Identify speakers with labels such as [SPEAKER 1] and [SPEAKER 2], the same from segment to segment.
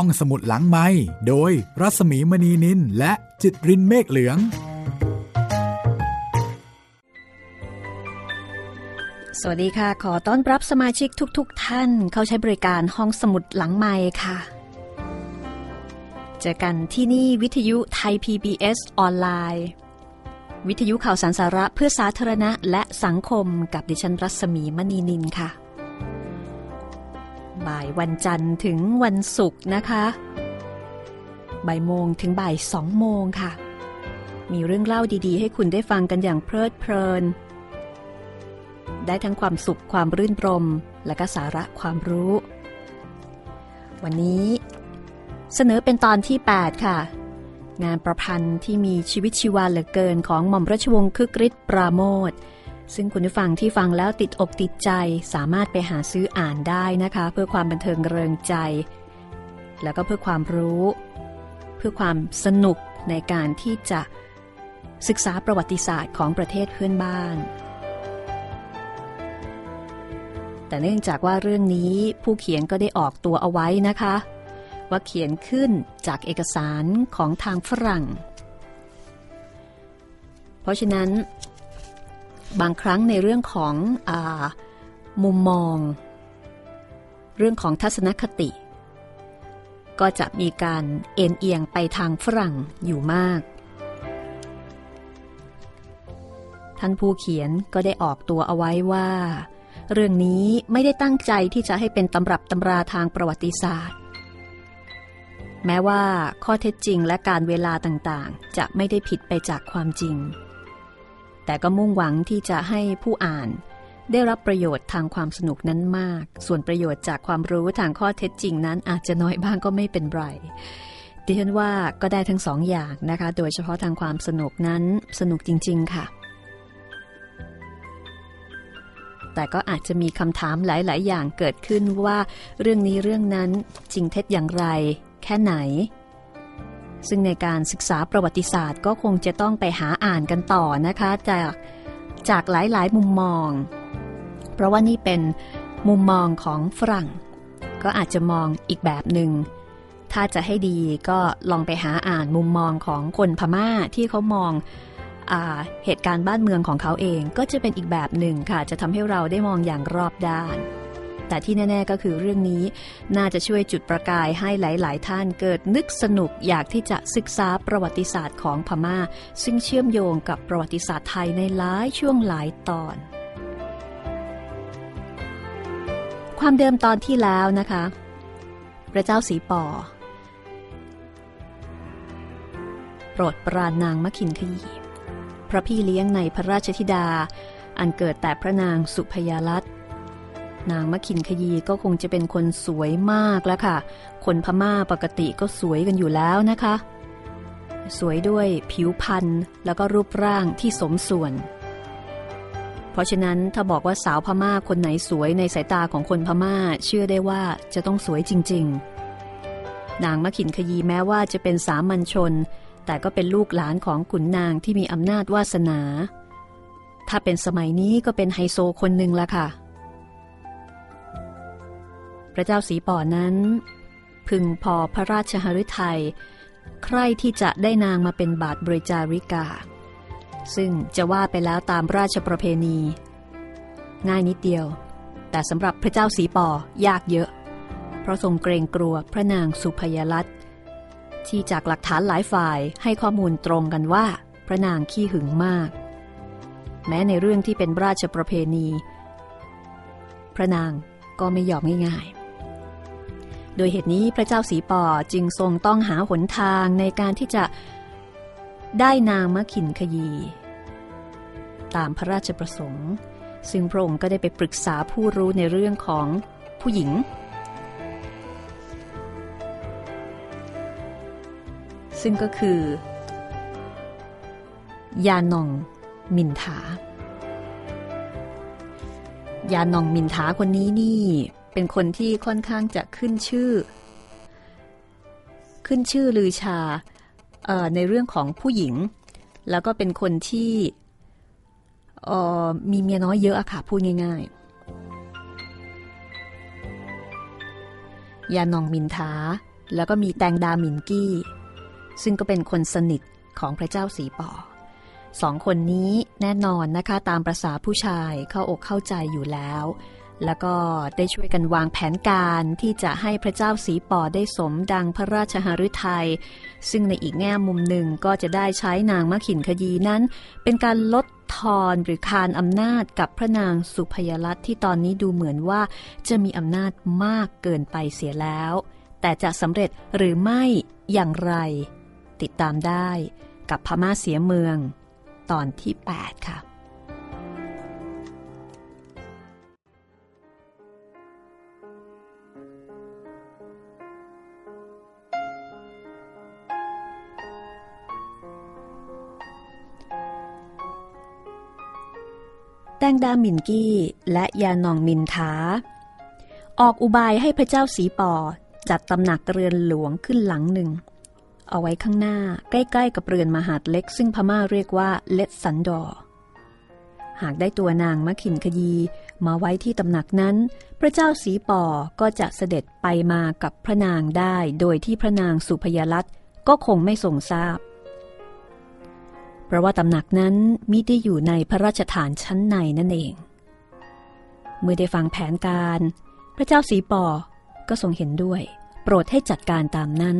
[SPEAKER 1] ห้องสมุดหลังไม้โดยรัสมีมณีนินและจิตรินเมฆเหลือง
[SPEAKER 2] สวัสดีค่ะ ขอต้อนรับสมาชิกทุกๆทท่าน เข้าใช้บริการห้องสมุดหลังไม้ค่ะ เจอกันที่นี่วิทยุไทย PBS ออนไลน์ วิทยุข่าวสารสาระเพื่อสาธารณะและสังคมกับดิฉันรัศมีมณีนินค่ะ บ่ายวันจันทร์ถึงวันศุกร์นะคะบ่ายโมงถึงบ่ายสองโมงค่ะ มีเรื่องเล่าดีๆ ให้คุณได้ฟังกันอย่างเพลิดเพลิน ได้ทั้งความสุขความรื่นรม และก็สาระความรู้ วันนี้เสนอเป็นตอนที่ 8 ค่ะ งานประพันธ์ที่มีชีวิตชีวาเหลือเกินของหม่อมราชวงศ์คึกฤทธิ์ปราโมท ซึ่งคุณผู้ฟังที่ฟังแล้วติดอกติดใจสามารถไปหาซื้ออ่านได้นะคะ เพื่อความบันเทิงเริงใจ แล้วก็เพื่อความรู้ เพื่อความสนุกในการที่จะศึกษาประวัติศาสตร์ของประเทศเพื่อนบ้าน แต่เนื่องจากว่าเรื่องนี้ผู้เขียนก็ได้ออกตัวเอาไว้นะคะ ว่าเขียนขึ้นจากเอกสารของทางฝรั่ง เพราะฉะนั้น บางครั้งในเรื่องของอมุมมอง เรื่องของทัศนคติ ก็จะมีการเอ็นเอียงไปทางฝรั่งอยู่มาก ท่านผู้เขียนก็ได้ออกตัวเอาไว้ว่า เรื่องนี้ไม่ได้ตั้งใจที่จะให้เป็นตำรับตำราทางประวัติศาสตร์ แม้ว่าข้อเท็จจริงและการเวลาต่างๆ จะไม่ได้ผิดไปจากความจริง แต่ก็มุ่งหวังที่จะให้ผู้อ่านได้รับประโยชน์ทางความสนุกนั้นมาก ส่วนประโยชน์จากความรู้ทางข้อเท็จจริงนั้นอาจจะน้อยบ้างก็ไม่เป็นไร ดิฉันว่าก็ได้ทั้งสองอย่างนะคะ โดยเฉพาะทางความสนุกนั้นสนุกจริง ๆ ค่ะ แต่ก็อาจจะมีคำถามหลาย ๆ อย่างเกิดขึ้นว่า เรื่องนี้เรื่องนั้นจริงเท็จอย่างไร แค่ไหน ซึ่งในการศึกษาประวัติศาสตร์ก็คงจะต้องไปหาอ่านกันต่อนะคะจากจากหลายๆ มุมมอง เพราะว่านี่เป็นมุมมองของฝรั่ง ก็อาจจะมองอีกแบบหนึง่งถ้าจะให้ดีก็ลองไปหาอ่านมุมมองของคนพม่าที่เขามองอเหตุการณ์บ้านเมืองของเขาเองก็จะเป็นอีกแบบหนึ่งค่ะ จะทำให้เราได้มองอย่างรอบด้าน แต่ที่แน่ ๆ ก็คือเรื่องนี้น่าจะช่วยจุดประกายให้หลาย ๆ ท่านเกิดนึกสนุกอยากที่จะศึกษาประวัติศาสตร์ของพมา่า ซึ่งเชื่อมโยงกับประวัติศาสตร์ไทยในหลายช่วงหลายตอน ความเดิมตอนที่แล้วนะคะ พระเจ้าสีปอโปรดปรานนางมะขินขยีพระพี่เลี้ยงในพระราชธิดา อันเกิดแต่พระนางสุพยาลัต นางมะขินขยีก็คงจะเป็นคนสวยมากแล้วค่ะ คนพม่าปกติก็สวยกันอยู่แล้วนะคะ สวยด้วยผิวพรรณแล้วก็รูปร่างที่สมส่วน เพราะฉะนั้นถ้าบอกว่าสาวพม่าคนไหนสวยในสายตาของคนพม่า เชื่อได้ว่าจะต้องสวยจริง ๆ นางมะขินขยีแม้ว่าจะเป็นสามัญชน แต่ก็เป็นลูกหลานของขุนนางที่มีอำนาจวาสนาถ้าเป็นสมัยนี้ก็เป็นไฮโซคนหนึ่งละค่ะ พระเจ้าสีป่อนั้น พึงพอพระราชหฤทัยใครที่จะได้นางมาเป็นบาทบริจาริกา ซึ่งจะว่าไปแล้วตามราชประเพณี ง่ายนิดเดียว แต่สำหรับพระเจ้าสีป่อยากเยอะ เพราะทรงเกรงกลัวพระนางสุพยลัตที่จากหลักฐานหลายฝ่ายให้ข้อมูลตรงกันว่า พระนางขี้หึงมาก แม้ในเรื่องที่เป็นราชประเพณี พระนางก็ไม่ยอมง่าย โดยเหตุนี้พระเจ้าสีป่อจึงทรงต้องหาหนทางในการที่จะได้นางมะขินขยี ตามพระราชประสงค์ ซึ่งพระองค์ก็ได้ไปปรึกษาผู้รู้ในเรื่องของผู้หญิง ซึ่งก็คือ ยานองมินถายานองมินถาคนนี้นี่ เป็นคนที่ค่อนข้างจะขึ้นชื่อ ขึ้นชื่อลือชาในเรื่องของผู้หญิง แล้วก็เป็นคนที่มีเมียน้อยเยอะอะค่ะพูดง่าย ๆ ยานองมินทาแล้วก็มีแตงดามินกี้ ซึ่งก็เป็นคนสนิทของพระเจ้าสีปอสองคนนี้แน่นอนนะคะตามประษาผู้ชายเข้าอกเข้าใจอยู่แล้ว แล้วก็ได้ช่วยกันวางแผนการที่จะให้พระเจ้าสีปอได้สมดังพระราชหฤทยัย ซึ่งในอีกแง่มุมหนึ่งก็จะได้ใช้นางมะขินคดีนั้น เป็นการลดทอนหรือคานอำนาจกับพระนางสุพยรัตที่ตอนนี้ดูเหมือนว่าจะมีอำนาจมากเกินไปเสียแล้ว แต่จะสำเร็จหรือไม่อย่างไร ติดตามได้กับพม่าเสียเมือง ตอนที่ 8 ค่ะ แตงดามินกี้และยานองมินท้า ออกอุบายให้พระเจ้าสีปอจัดตำหนักเรือนหลวงขึ้นหลังหนึ่ง เอาไว้ข้างหน้าใกล้ๆกับเรือนมหาดเล็ก ซึ่งพม่าเรียกว่าเลดสันดอหากได้ตัวนางมะขินคยีมาไว้ที่ตำหนักนั้น พระเจ้าสีปอก็จะเสด็จไปมากับพระนางได้ โดยที่พระนางสุพยรัตก็คงไม่ทรงทราบ เพราะว่าตำหนักนั้นมิได้อยู่ในพระราชฐานชั้นในนั่นเอง เมื่อได้ฟังแผนการ พระเจ้าสีปอก็ทรงเห็นด้วย โปรดให้จัดการตามนั้น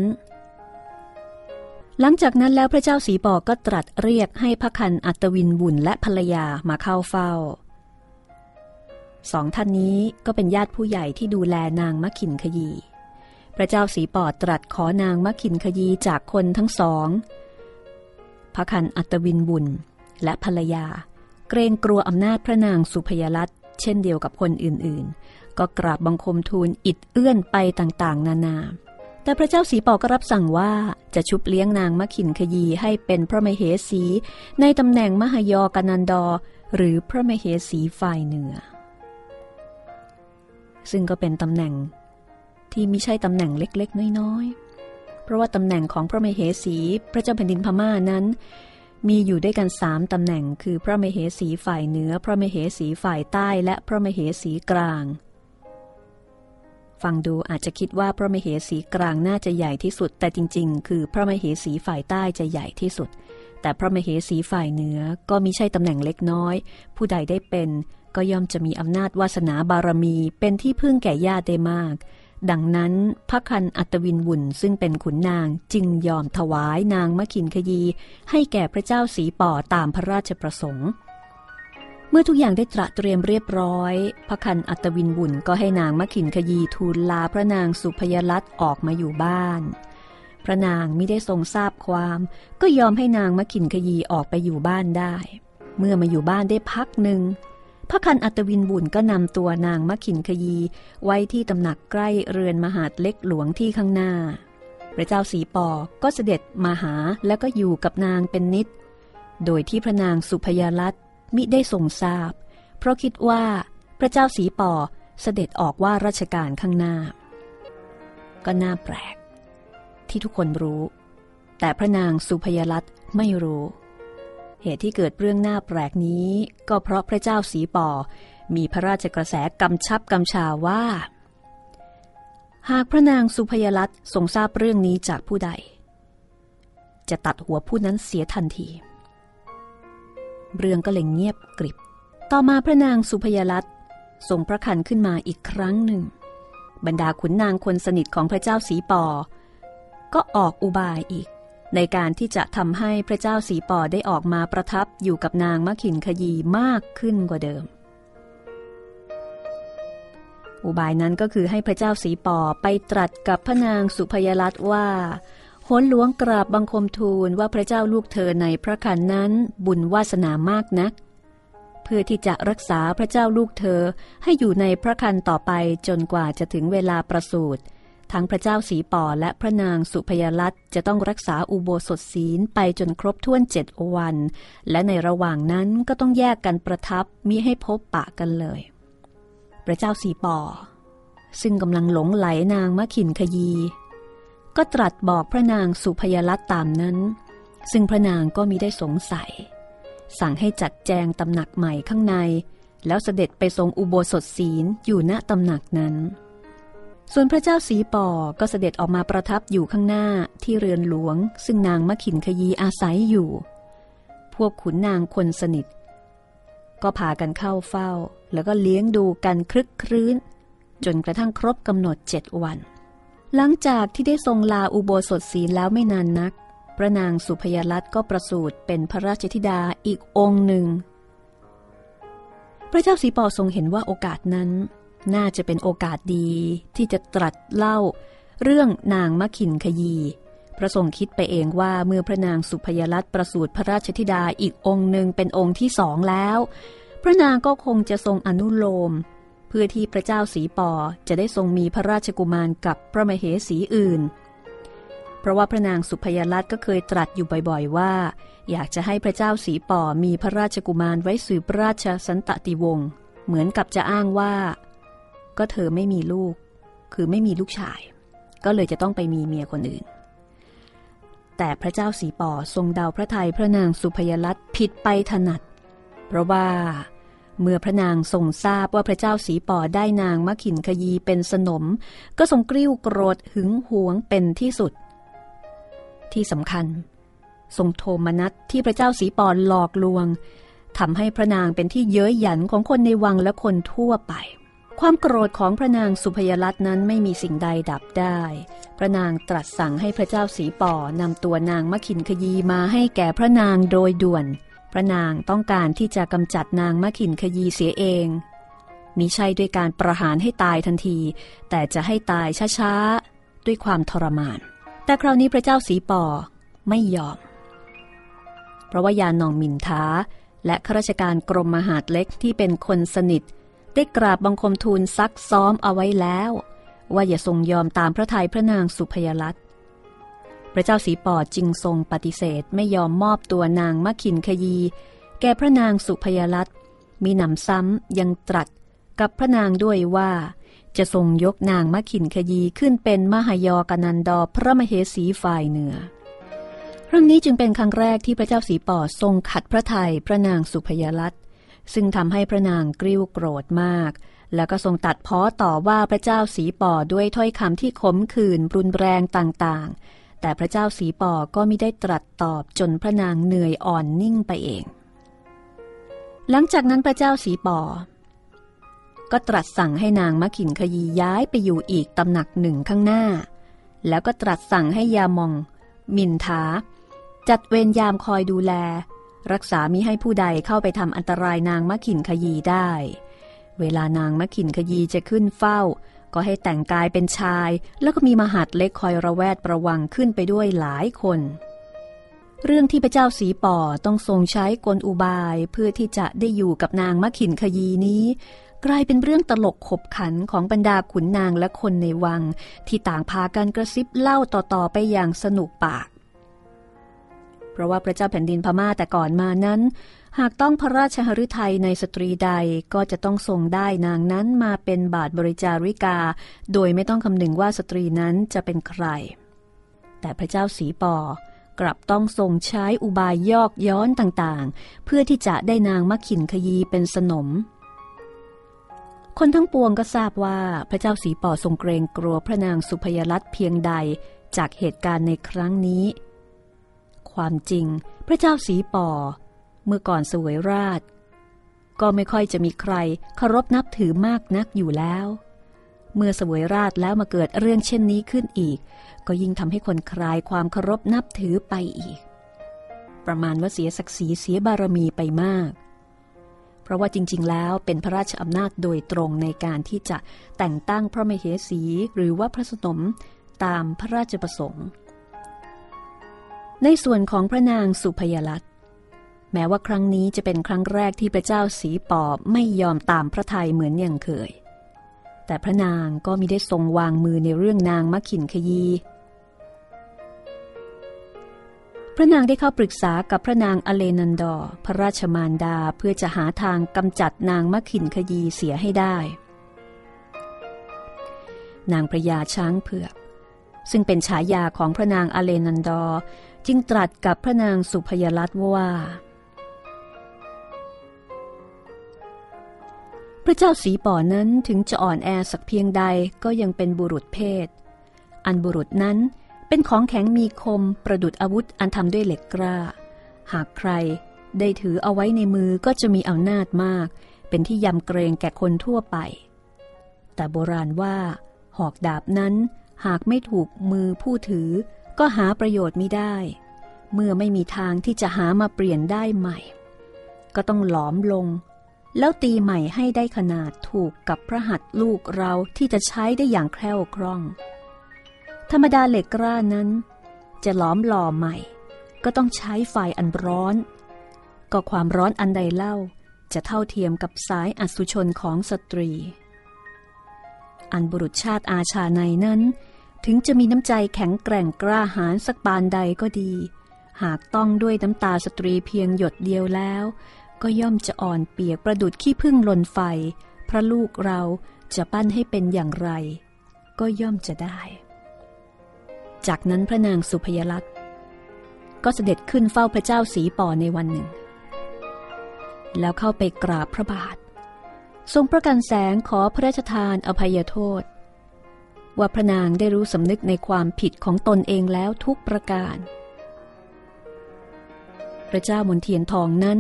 [SPEAKER 2] หลังจากนั้นแล้วพระเจ้าสีปอก็ตรัสเรียกให้พระคันอัตวินบุญและภรรยามาเข้าเฝ้าสองท่านนี้ก็เป็นญาติผู้ใหญ่ที่ดูแลนางมะขินขยี พระเจ้าสีปอตรัสขอนางมะขินขยีจากคนทั้งสอง พระคันอัตวินบุญ และภรรยา เกรงกลัวอำนาจพระนางสุพยรัตเช่นเดียวกับคนอื่นๆ ก็กราบบังคมทูลอิดเอื้อนไปต่างๆ นานา แต่พระเจ้าสีปอก็รับสั่งว่าจะชุบเลี้ยงนางมะขินขยีให้เป็นพระมเหสี ในตำแหน่งมหยอกนันดอหรือพระมเหสีฝ่ายเหนือ ซึ่งก็เป็นตำแหน่งที่ไม่ใช่ตำแหน่งเล็กๆ น้อยๆ เพราะว่าตำแหน่งของพระมเหสีพระเจ้าแผ่นดินพม่านั้น มีอยู่ด้วยกันสามตำแหน่ง คือพระมเหสีฝ่ายเหนือ พระมเหสีฝ่ายใต้ และพระมเหสีกลาง ฟังดูอาจจะคิดว่าพระมเหสีกลางน่าจะใหญ่ที่สุด แต่จริง ๆ คือพระมเหสีฝ่ายใต้จะใหญ่ที่สุด แต่พระมเหสีฝ่ายเหนือก็มิใช่ตำแหน่งเล็กน้อย ผู้ใดได้เป็นก็ย่อมจะมีอำนาจวาสนาบารมีเป็นที่พึ่งแก่ญาติได้มาก ดังนั้นพระคันอัตวินบุญซึ่งเป็นขุนนางจึงยอมถวายนางมะขินขยี ให้แก่พระเจ้าสีป่อตามพระราชประสงค์ เมื่อทุกอย่างได้ตระเตรียมเรียบร้อย พระคันอัตวินบุญก็ให้นางมะขินขยีทูลลาพระนางสุพยรัตออกมาอยู่บ้าน พระนางไม่ได้ทรงทราบความ ก็ยอมให้นางมะขินขยีออกไปอยู่บ้านได้ เมื่อมาอยู่บ้านได้พักหนึ่ง พระคันอัตวินบุญก็นำตัวนางมะขินขยีไว้ที่ตำหนักใกล้เรือนมหาดเล็กหลวงที่ข้างหน้า พระเจ้าสีปอก็เสด็จมาหาแล้วก็อยู่กับนางเป็นนิด โดยที่พระนางสุพยรัตมิได้ทรงทราบ เพราะคิดว่าพระเจ้าสีปอเสด็จออกว่าราชการข้างหน้า ก็น่าแปลก ที่ทุกคนรู้ แต่พระนางสุพยรัตไม่รู้ เหตุที่เกิดเรื่องหน่าแปลกนี้ ก็เพราะพระเจ้าสีปอ มีพระราชกระแสกำชับกำชาว่า หากพระนางสุพยรัตทรงทราบเรื่องนี้จากผู้ใด จะตัดหัวผู้นั้นเสียทันที เรื่องก็เลยเงียบกริบ ต่อมาพระนางสุพยรัตส่งพระคันขึ้นมาอีกครั้งหนึ่ง บรรดาขุนนางคนสนิทของพระเจ้าสีปอ ก็ออกอุบายอีก ในการที่จะทำให้พระเจ้าสีปอได้ออกมาประทับอยู่กับนางมะขินขยีมากขึ้นกว่าเดิม อุบายนั้นก็คือให้พระเจ้าสีปอไปตรัสกับพระนางสุพยรัตว่าหนหลวงกราบบังคมทูลว่าพระเจ้าลูกเธอในพระคันนั้นบุญวาสนามากนัก เพื่อที่จะรักษาพระเจ้าลูกเธอให้อยู่ในพระคันต่อไปจนกว่าจะถึงเวลาประสูติ ทั้งพระเจ้าสีป่อและพระนางสุพยรัตจะต้องรักษาอุโบสถศีลไปจนครบถ้วนเจ็ดวัน และในระหว่างนั้นก็ต้องแยกกันประทับมิให้พบปะกันเลย พระเจ้าสีป่อซึ่งกำลังหลงไหลนางมะขินขยี ก็ตรัสบอกพระนางสุพยรัตตามนั้น ซึ่งพระนางก็มิได้สงสัย สั่งให้จัดแจงตำหนักใหม่ข้างใน แล้วเสด็จไปทรงอุโบสถศีลอยู่ณตำหนักนั้น ส่วนพระเจ้าสีป่อก็เสด็จออกมาประทับอยู่ข้างหน้าที่เรือนหลวง ซึ่งนางมะขินขยีอาศัยอยู่ พวกขุนนางคนสนิท ก็พากันเข้าเฝ้า แล้วก็เลี้ยงดูกันคลึกครื้น จนกระทั่งครบกำหนดเจ็ดวัน หลังจากที่ได้ทรงลาอุโบสถศีลแล้วไม่นานนัก พระนางสุพยรัตก็ประสูติเป็นพระราชธิดาอีกองค์หนึ่ง พระเจ้าสีปอทรงเห็นว่าโอกาสนั้น น่าจะเป็นโอกาสดีที่จะตรัสเล่า เรื่องนางมะขินขยี พระทรงคิดไปเองว่าเมื่อพระนางสุพยรัตประสูติพระราชธิดาอีกองค์หนึ่งเป็นองค์ที่สองแล้ว พระนางก็คงจะทรงอนุโลม เพื่อที่พระเจ้าสีปอจะได้ทรงมีพระราชกุมารกับพระมเหสีอื่น เพราะว่าพระนางสุพยรัตก็เคยตรัสอยู่บ่อยๆว่า อยากจะให้พระเจ้าสีปอมีพระราชกุมารไว้สืบราชสันตติวงศ์เหมือนกับจะอ้างว่า ก็เธอไม่มีลูก คือไม่มีลูกชาย ก็เลยจะต้องไปมีเมียคนอื่น แต่พระเจ้าสีป่อทรงเดาพระทัยพระนางสุพยรัตผิดไปถนัด เพราะว่าเมื่อพระนางทรงทราบว่าพระเจ้าสีป่อได้นางมะขินขยีเป็นสนม ก็ทรงกริ้วโกรธหึงหวงเป็นที่สุด ที่สำคัญ ทรงโทมนัสที่พระเจ้าสีปอหลอกลวงทำให้พระนางเป็นที่เย้ยหยันของคนในวังและคนทั่วไป ความโกรธของพระนางสุพยรัตน์นั้นไม่มีสิ่งใดดับได้ พระนางตรัสสั่งให้พระเจ้าสีป่อนำตัวนางมะขินขยีมาให้แก่พระนางโดยด่วน พระนางต้องการที่จะกำจัดนางมะขินขยีเสียเอง มิใช่ด้วยการประหารให้ตายทันที แต่จะให้ตายช้าๆ ด้วยความทรมาน แต่คราวนี้พระเจ้าสีป่อไม่ยอม เพราะว่ายานองมินท้าและข้าราชการกรมมหาดเล็กที่เป็นคนสนิท ได้กราบบังคมทูลซักซ้อมเอาไว้แล้ว ว่าอย่าทรงยอมตามพระทัยพระนางสุพยรัตพระเจ้าสีปอดจึงทรงปฏิเสธไม่ยอมมอบตัวนางมะขินขยี แก่พระนางสุพยรัตมีหนำซ้ำยังตรัสกับพระนางด้วยว่า จะทรงยกนางมะขินขยีขึ้นเป็นมหายอกนันดอพระมเหสีฝ่ายเหนือครั้งนี้จึงเป็นครั้งแรกที่พระเจ้าสีปอดทรงขัดพระทัยพระนางสุพยรัต ซึ่งทำให้พระนางกริ้วโกรธมาก แล้วก็ทรงตัดพ้อต่อว่าพระเจ้าสีปอด้วยถ้อยคำที่ขมขื่นรุนแรงต่างๆ แต่พระเจ้าสีปอก็ไม่ได้ตรัสตอบจนพระนางเหนื่อยอ่อนนิ่งไปเอง หลังจากนั้นพระเจ้าสีปอ ก็ตรัสสั่งให้นางมะขินขยีย้ายไปอยู่อีกตำหนักหนึ่งข้างหน้า แล้วก็ตรัสสั่งให้ยามอง มินทาจัดเวรยามคอยดูแล รักษามิให้ผู้ใดเข้าไปทำอันตรายนางมะขินขยีได้ เวลานางมะขินขยีจะขึ้นเฝ้า ก็ให้แต่งกายเป็นชาย แล้วก็มีมหาดเล็กคอยระแวดประวังขึ้นไปด้วยหลายคน เรื่องที่พระเจ้าสีป่อต้องทรงใช้กลอุบายเพื่อที่จะได้อยู่กับนางมะขินขยีนี้กลายเป็นเรื่องตลกขบขันของบรรดาขุนนางและคนในวัง ที่ต่างพากันกระซิบเล่าต่อๆไปอย่างสนุกปาก เพราะว่าพระเจ้าแผ่นดินพม่าแต่ก่อนมานั้น หากต้องพระราชหฤทัยในสตรีใดก็จะต้องทรงได้นางนั้นมาเป็นบาทบริจาริกา โดยไม่ต้องคำนึงว่าสตรีนั้นจะเป็นใคร แต่พระเจ้าสีปอกลับต้องทรงใช้อุบายยอกย้อนต่างๆ เพื่อที่จะได้นางมักขินขยีเป็นสนม คนทั้งปวงก็ทราบว่าพระเจ้าสีปอทรงเกรงกลัวพระนางสุพยรัตเพียงใดจากเหตุการณ์ในครั้งนี้ ความจริง พระเจ้าสีปอเมื่อก่อนสวยราช ก็ไม่ค่อยจะมีใครเคารพนับถือมากนักอยู่แล้ว เมื่อสวยราชแล้วมาเกิดเรื่องเช่นนี้ขึ้นอีก ก็ยิ่งทำให้คนคลายความเคารพนับถือไปอีก ประมาณว่าเสียศักดิ์ศรีเสียบารมีไปมาก เพราะว่าจริง ๆ แล้วเป็นพระราชอำนาจโดยตรงในการที่จะแต่งตั้งพระมเหสีหรือว่าพระสนมตามพระราชประสงค์ ในส่วนของพระนางสุพยรัตแม้ว่าครั้งนี้จะเป็นครั้งแรกที่พระเจ้าสีปอบไม่ยอมตามพระทัยเหมือนอย่างเคย แต่พระนางก็มิได้ทรงวางมือในเรื่องนางมะขินขยี พระนางได้เข้าปรึกษากับพระนางอเลนันดอพระราชมารดาเพื่อจะหาทางกำจัดนางมะขินขยีเสียให้ได้ นางพระยาช้างเผือกซึ่งเป็นฉายาของพระนางอเลนันดอ จึงตรัสกับพระนางสุพยรัตน์ว่า พระเจ้าสีป่อนั้นถึงจะอ่อนแอสักเพียงใดก็ยังเป็นบุรุษเพศ อันบุรุษนั้นเป็นของแข็งมีคมประดุดอาวุธอันทำด้วยเหล็กกล้า หากใครได้ถือเอาไว้ในมือก็จะมีอำนาจมาก เป็นที่ยำเกรงแก่คนทั่วไป แต่โบราณว่า หอกดาบนั้นหากไม่ถูกมือผู้ถือ ก็หาประโยชน์ไม่ได้ เมื่อไม่มีทางที่จะหามาเปลี่ยนได้ใหม่ ก็ต้องหลอมลง แล้วตีใหม่ให้ได้ขนาดถูกกับพระหัตถ์ลูกเราที่จะใช้ได้อย่างแคล่วคล่อง ธรรมดาเหล็กกล้านั้น จะหลอมหล่อใหม่ ก็ต้องใช้ไฟอันร้อน ก็ความร้อนอันใดเล่าจะเท่าเทียมกับสายอสุชนของสตรี อันบุรุษชาติอาชาในนั้น ถึงจะมีน้ำใจแข็งแกร่งกล้าหาญสักปานใดก็ดี หากต้องด้วยน้ำตาสตรีเพียงหยดเดียวแล้ว ก็ย่อมจะอ่อนเปียกประดุดขี้พึ่งลนไฟ พระลูกเราจะปั้นให้เป็นอย่างไร ก็ย่อมจะได้ จากนั้นพระนางสุพยลักษณ์ ก็เสด็จขึ้นเฝ้าพระเจ้าสีป่อในวันหนึ่ง แล้วเข้าไปกราบพระบาท ทรงประกันแสงขอพระราชทานอภัยโทษ ว่าพระนางได้รู้สำนึกในความผิดของตนเองแล้วทุกประการ พระเจ้ามนเทียนทองนั้น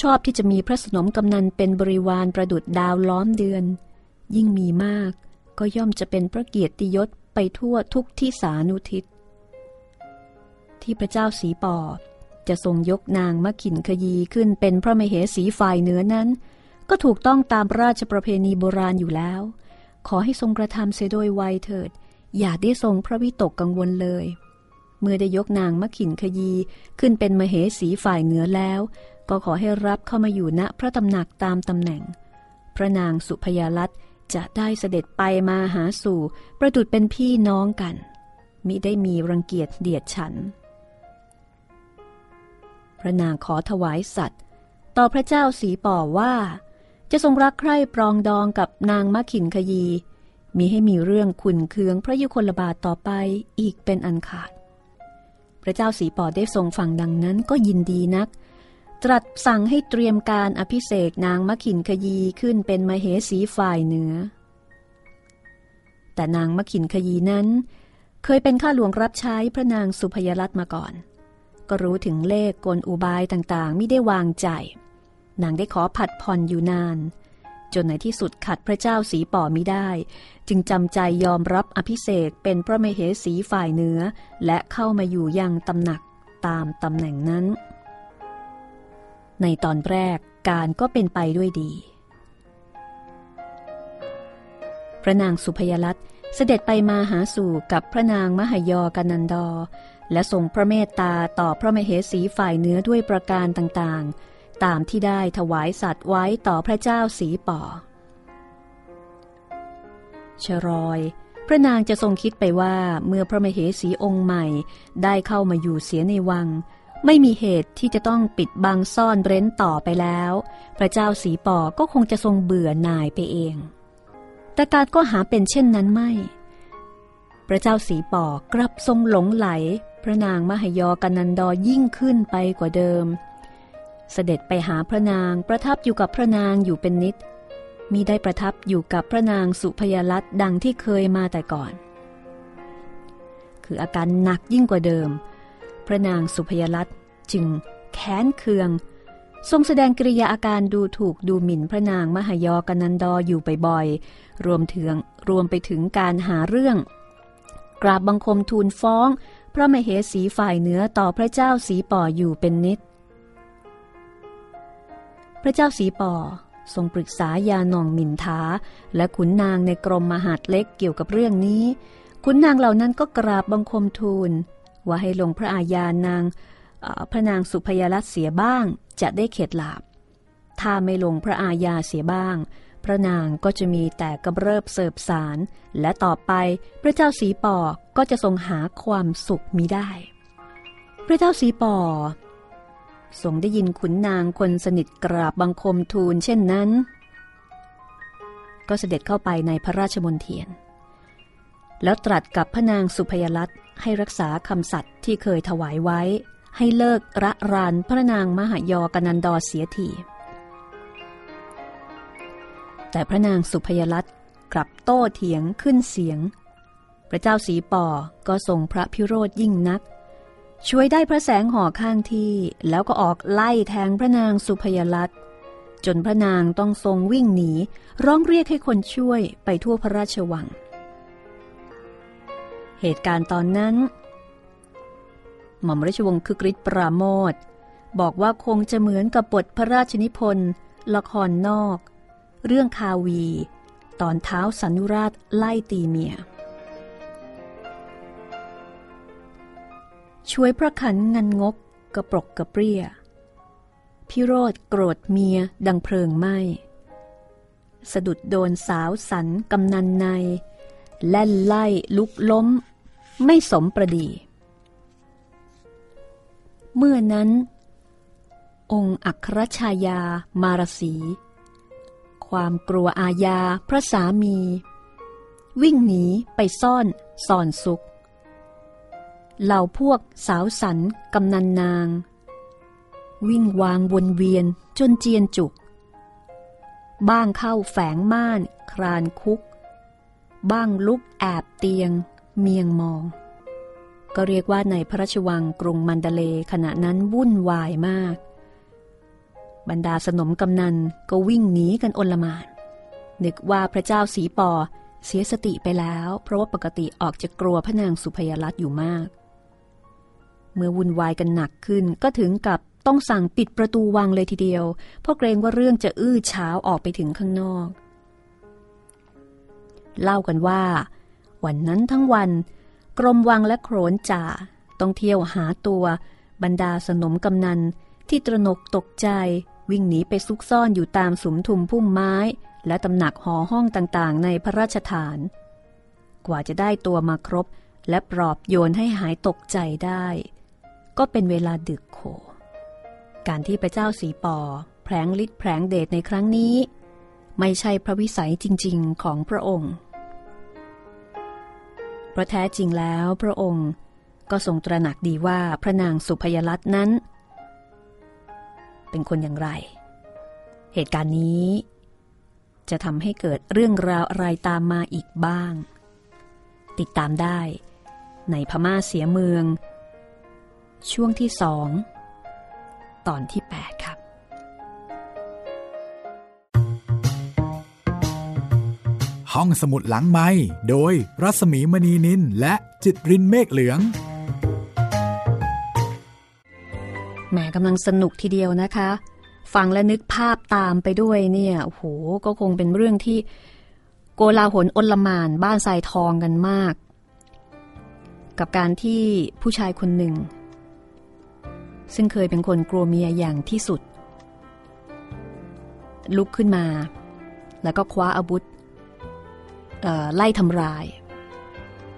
[SPEAKER 2] ชอบที่จะมีพระสนมกำนันเป็นบริวารประดุดดาวล้อมเดือน ยิ่งมีมากก็ย่อมจะเป็นพระเกียรติยศไปทั่วทุกที่สานุทิศ ที่พระเจ้าสีปอจะทรงยกนางมะขินขยีขึ้นเป็นพระมเหสีฝ่ายเหนือนั้น ก็ถูกต้องตามราชประเพณีโบราณอยู่แล้ว ขอให้ทรงกระทำเสียโดยไวเถิด อย่าได้ทรงพระวิตกกังวลเลย เมื่อได้ยกนางมะขินขยีขึ้นเป็นมเหสีฝ่ายเหนือแล้ว ก็ขอให้รับเข้ามาอยู่ณพระตำหนักตามตำแหน่ง พระนางสุพยาลัตจะได้เสด็จไปมาหาสู่ ประดุดเป็นพี่น้องกัน มิได้มีรังเกียจเดียดฉัน พระนางขอถวายสัตว์ ต่อพระเจ้าสีป่อว่า จะทรงรักใคร่ปรองดองกับนางมะขินขยี มีให้มีเรื่องขุนเคืองพระยุคลบาทต่อไปอีกเป็นอันขาด พระเจ้าสีปอได้ทรงฟังดังนั้นก็ยินดีนัก ตรัสสั่งให้เตรียมการอภิเษกนางมะขินขยีขึ้นเป็นมเหสีฝ่ายเหนือ แต่นางมะขินขยีนั้น เคยเป็นข้าหลวงรับใช้พระนางสุพยรัตน์มาก่อน ก็รู้ถึงเลขกลอุบายต่างๆไม่ได้วางใจ นางได้ขอผัดผ่อนอยู่นาน จนในที่สุดขัดพระเจ้าสีป่อมิได้ จึงจำใจยอมรับอภิเษกเป็นพระมเหสีฝ่ายเหนือ และเข้ามาอยู่ยังตำหนักตามตำแหน่งนั้น ในตอนแรกการก็เป็นไปด้วยดี พระนางสุพยลัตน์เสด็จไปมาหาสู่กับพระนางมหยอกันันดอ และทรงพระเมตตาต่อพระมเหสีฝ่ายเนือด้วยประการต่างๆ ตามที่ได้ถวายสัตว์ไว้ต่อพระเจ้าสีป่อ ชรอยพระนางจะทรงคิดไปว่าเมื่อพระมเหสีองค์ใหม่ได้เข้ามาอยู่เสียในวัง ไม่มีเหตุที่จะต้องปิดบังซ่อนเร้นต่อไปแล้ว พระเจ้าสีป่อก็คงจะทรงเบื่อหน่ายไปเอง แต่การก็หาเป็นเช่นนั้นไม่ พระเจ้าสีป่อกลับทรงหลงไหล พระนางมหยอกันันดอยิ่งขึ้นไปกว่าเดิม เสด็จไปหาพระนางประทับอยู่กับพระนางอยู่เป็นนิดมีได้ประทับอยู่กับพระนางสุพยลัตดังที่เคยมาแต่ก่อน คืออาการหนักยิ่งกว่าเดิม พระนางสุพยลัตจึงแค้นเคือง ทรงแสดงกริยาอาการดูถูกดูหมิ่นพระนางมหายอกันันดออยู่บ่อยๆรวมถึงรวมไปถึงการหาเรื่อง กราบบังคมทูลฟ้อง พระมเหสีฝ่ายเหนือต่อพระเจ้าสีป่ออยู่เป็นนิด พระเจ้าสีป่อทรงปรึกษายาหน่องหมินทาและขุนนางในกรมมหาดเล็กเกี่ยวกับเรื่องนี้ ขุนนางเหล่านั้นก็กราบบังคมทูล ว่าให้ลงพระอาญานางพระนางสุพยรัตเสียบ้างจะได้เข็ดหลาบ ถ้าไม่ลงพระอาญาเสียบ้าง พระนางก็จะมีแต่กำเริบเสิบสาร และต่อไปพระเจ้าสีปอก็จะทรงหาความสุขมิได้ พระเจ้าสีปอ ทรงได้ยินขุนนางคนสนิทกราบบังคมทูลเช่นนั้น ก็เสด็จเข้าไปในพระราชมนเทียน แล้วตรัสกับพระนางสุพยลัตให้รักษาคำสัตย์ที่เคยถวายไว้ ให้เลิกระรานพระนางมหายอกนันดอเสียทีแต่พระนางสุพยลัตกลับโต้เถียงขึ้นเสียง พระเจ้าสีป่อก็ทรงพระพิโรธยิ่งนัก ช่วยได้พระแสงห่อข้างที่แล้วก็ออกไล่แทงพระนางสุพยลัตจนพระนางต้องทรงวิ่งหนี ร้องเรียกให้คนช่วยไปทั่วพระราชวัง เหตุการณ์ตอนนั้น หม่อมราชวงศ์คึกฤทธิ์ปราโมทบอกว่าคงจะเหมือนกับบทพระราชนิพนธ์ละครนอก เรื่องคาวี ตอนเท้าสันุราชไล่ตีเมีย ช่วยพระขันงันงกกระปรกกระเปรี้ย พิโรธโกรธเมียดังเพลิงไหม้สะดุดโดนสาวสันกำนันใน แล่นไล่ลุกล้ม ไม่สมประดี เมื่อนั้น องค์อัครชายามารสี ความกลัวอาญาพระสามี วิ่งหนีไปซ่อนซ่อนสุข เหล่าพวกสาวสันกำนันนาง วิ่งวางวนเวียนจนเจียนจุก บ้างเข้าแฝงม่านครานคุก บ้างลุกแอบเตียง เมียงมอง ก็เรียกว่าในพระราชวังกรุงมันเดเลขณะนั้นวุ่นวายมาก บรรดาสนมกำนันก็วิ่งหนีกันอนลมานนึกว่าพระเจ้าสีปอเสียสติไปแล้ว เพราะว่าปกติออกจะกลัวพระนางสุพยรัตน์อยู่มาก เมื่อวุ่นวายกันหนักขึ้น ก็ถึงกับต้องสั่งปิดประตูวังเลยทีเดียว เพราะเกรงว่าเรื่องจะอื้อเช้าออกไปถึงข้างนอก เล่ากันว่า วันนั้นทั้งวัน กรมวังและโขนจ่าต้องเที่ยวหาตัวบรรดาสนมกำนันที่ตระหนกตกใจวิ่งหนีไปซุกซ่อนอยู่ตามสุมทุมพุ่มไม้ และตำหนักหอห้องต่างๆ ในพระราชฐาน กว่าจะได้ตัวมาครบ และปลอบโยนให้หายตกใจได้ ก็เป็นเวลาดึกโข การที่พระเจ้าสีปอแผลงฤทธิ์แผลงเดชในครั้งนี้ ไม่ใช่พระวิสัยจริง ๆ ของพระองค์พราะแท้จริงแล้วพระองค์ก็ทรงตระหนักดีว่าพระนางสุพยลัตน์นั้น เป็นคนอย่างไร เหตุการณ์นี้ จะทำให้เกิดเรื่องราวอะไรตามมาอีกบ้าง ติดตามได้ ในพม่าเสียเมือง ช่วงที่สองตอนที่ 8 ครับ
[SPEAKER 1] ห้องสมุดหลังไม้โดยรัสมีมณีนินและจิตรินเมฆเหลือง
[SPEAKER 2] แหมกำลังสนุกทีเดียวนะคะ ฟังและนึกภาพตามไปด้วยเนี่ยโอ้โหก็คงเป็นเรื่องที่โกลาหลอนลมานบ้านทรายทองกันมาก กับการที่ผู้ชายคนหนึ่ง ซึ่งเคยเป็นคนกลัวเมียอย่างที่สุด ลุกขึ้นมา แล้วก็คว้าอาวุธไล่ทำร้าย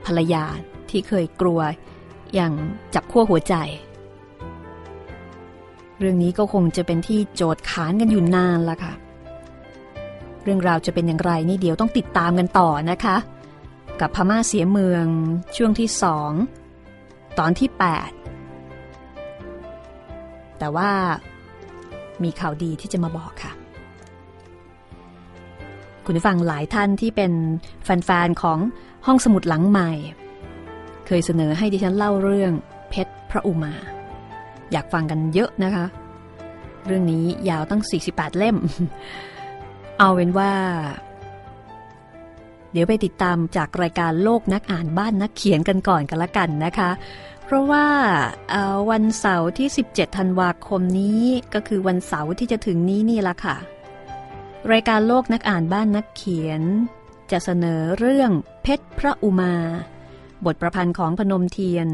[SPEAKER 2] ภรรยาที่เคยกลัวอย่างจับขั้วหัวใจ เรื่องนี้ก็คงจะเป็นที่โจทย์ขานกันอยู่นานละค่ะ เรื่องราวจะเป็นอย่างไรนี่เดี๋ยวต้องติดตามกันต่อนะคะ กับพม่าเสียเมืองช่วงที่สองตอนที่ 8 แต่ว่ามีข่าวดีที่จะมาบอกค่ะ คุณผู้ฟังหลายท่านที่เป็นแฟนๆของห้องสมุดหลังใหม่ เคยเสนอให้ดิฉันเล่าเรื่องเพชรพระอุมา อยากฟังกันเยอะนะคะ เรื่องนี้ยาวตั้ง 48 เล่ม เอาเป็นว่า เดี๋ยวไปติดตามจากรายการโลกนักอ่านบ้านนักเขียนกันก่อนกันละกันนะคะ เพราะว่าวันเสาร์ที่ 17 ธันวาคมนี้ก็คือวันเสาร์ที่จะถึงนี้นี่ละค่ะ รายการโลกนักอ่านบ้านนักเขียน จะเสนอเรื่องเพชรพระอุมา บทประพันธ์ของพนมเทียน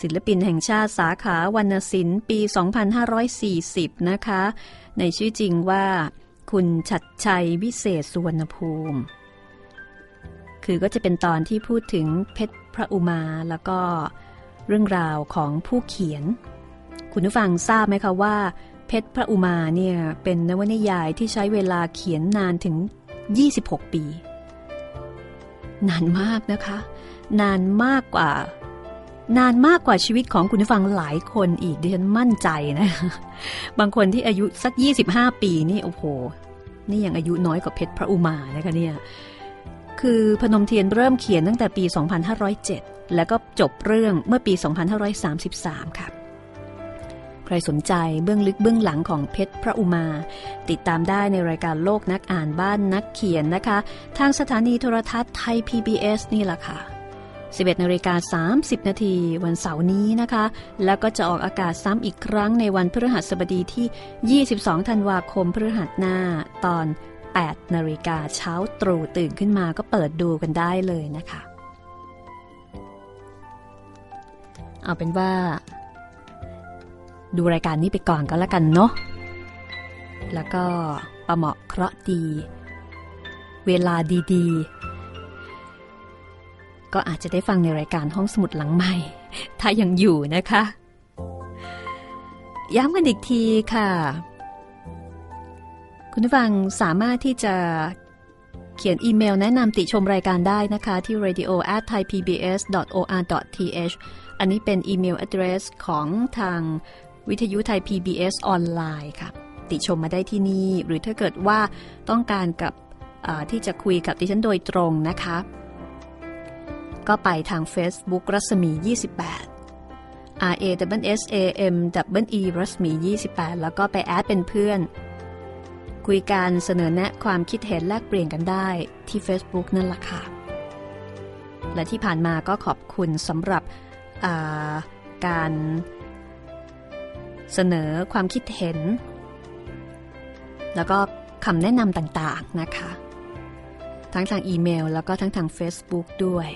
[SPEAKER 2] ศิลปินแห่งชาติสาขาวรรณศิลป์ปี 2540 นะคะ ในชื่อจริงว่า คุณชัดชัยวิเศษสุวรรณภูมิ คือก็จะเป็นตอนที่พูดถึงเพชรพระอุมาแล้วก็เเรื่องราวของผู้เขียน คุณผู้ฟังทราบไหมคะว่า เพชรพระอุมาเนี่ยเป็นนวนิยายที่ใช้เวลาเขียนนานถึง 26 ปี นานมากนะคะ นานมากกว่า นานมากกว่าชีวิตของคุณผู้ฟังหลายคนอีกดิฉันมั่นใจนะ บางคนที่อายุสัก 25 ปีนี่โอ้โห นี่ยังอายุน้อยกว่าเพชรพระอุมานะคะเนี่ย คือพนมเทียนเริ่มเขียนตั้งแต่ปี 2507 แล้วก็จบเรื่องเมื่อปี 2533 ค่ะ ใครสนใจเบื้องลึกเบื้องหลังของเพชรพระอุมา ติดตามได้ในรายการโลกนักอ่านบ้านนักเขียนนะคะ ทางสถานีโทรทัศน์ไทย PBS นี่แหละค่ะ 11นาฬิกา30 นาทีวันเสาร์นี้นะคะ แล้วก็จะออกอากาศซ้ำอีกครั้งในวันพฤหัสบดีที่ 22 ธันวาคมพฤหัสหน้าตอน 8นาฬิกาเช้าตรู่ตื่นขึ้นมาก็เปิดดูกันได้เลยนะคะ เอาเป็นว่า ดูรายการนี้ไปก่อนก็แล้วกันเนาะแล้วก็ประเหมาะเคราะห์ดี เวลาดีๆ ก็อาจจะได้ฟังในรายการห้องสมุดหลังใหม่ ถ้ายังอยู่นะคะ ย้ำกันอีกทีค่ะ คุณผู้ฟังสามารถที่จะเขียนอีเมลแนะนำติชมรายการได้นะคะที่ radio at thaipbs.or.th อันนี้เป็นอีเมล address ของทางวิทยุไทย PBS ออนไลน์ค่ะ ติชมมาได้ที่นี่ หรือถ้าเกิดว่าต้องการกับที่จะคุยกับดิฉันโดยตรงนะคะ ก็ไปทาง Facebook รัศมี 28 R A W S A M W E รัศมี 28 แล้วก็ไปแอดเป็นเพื่อน คุยกันเสนอแนะความคิดเห็นแลกเปลี่ยนกันได้ที่ Facebook นั่นแหละค่ะ และที่ผ่านมาก็ขอบคุณสำหรับการเสนอความคิดเห็น แล้วก็คำแนะนำต่างๆนะคะ ทั้งทางอีเมลแล้วก็ทั้งทาง Facebook ด้วย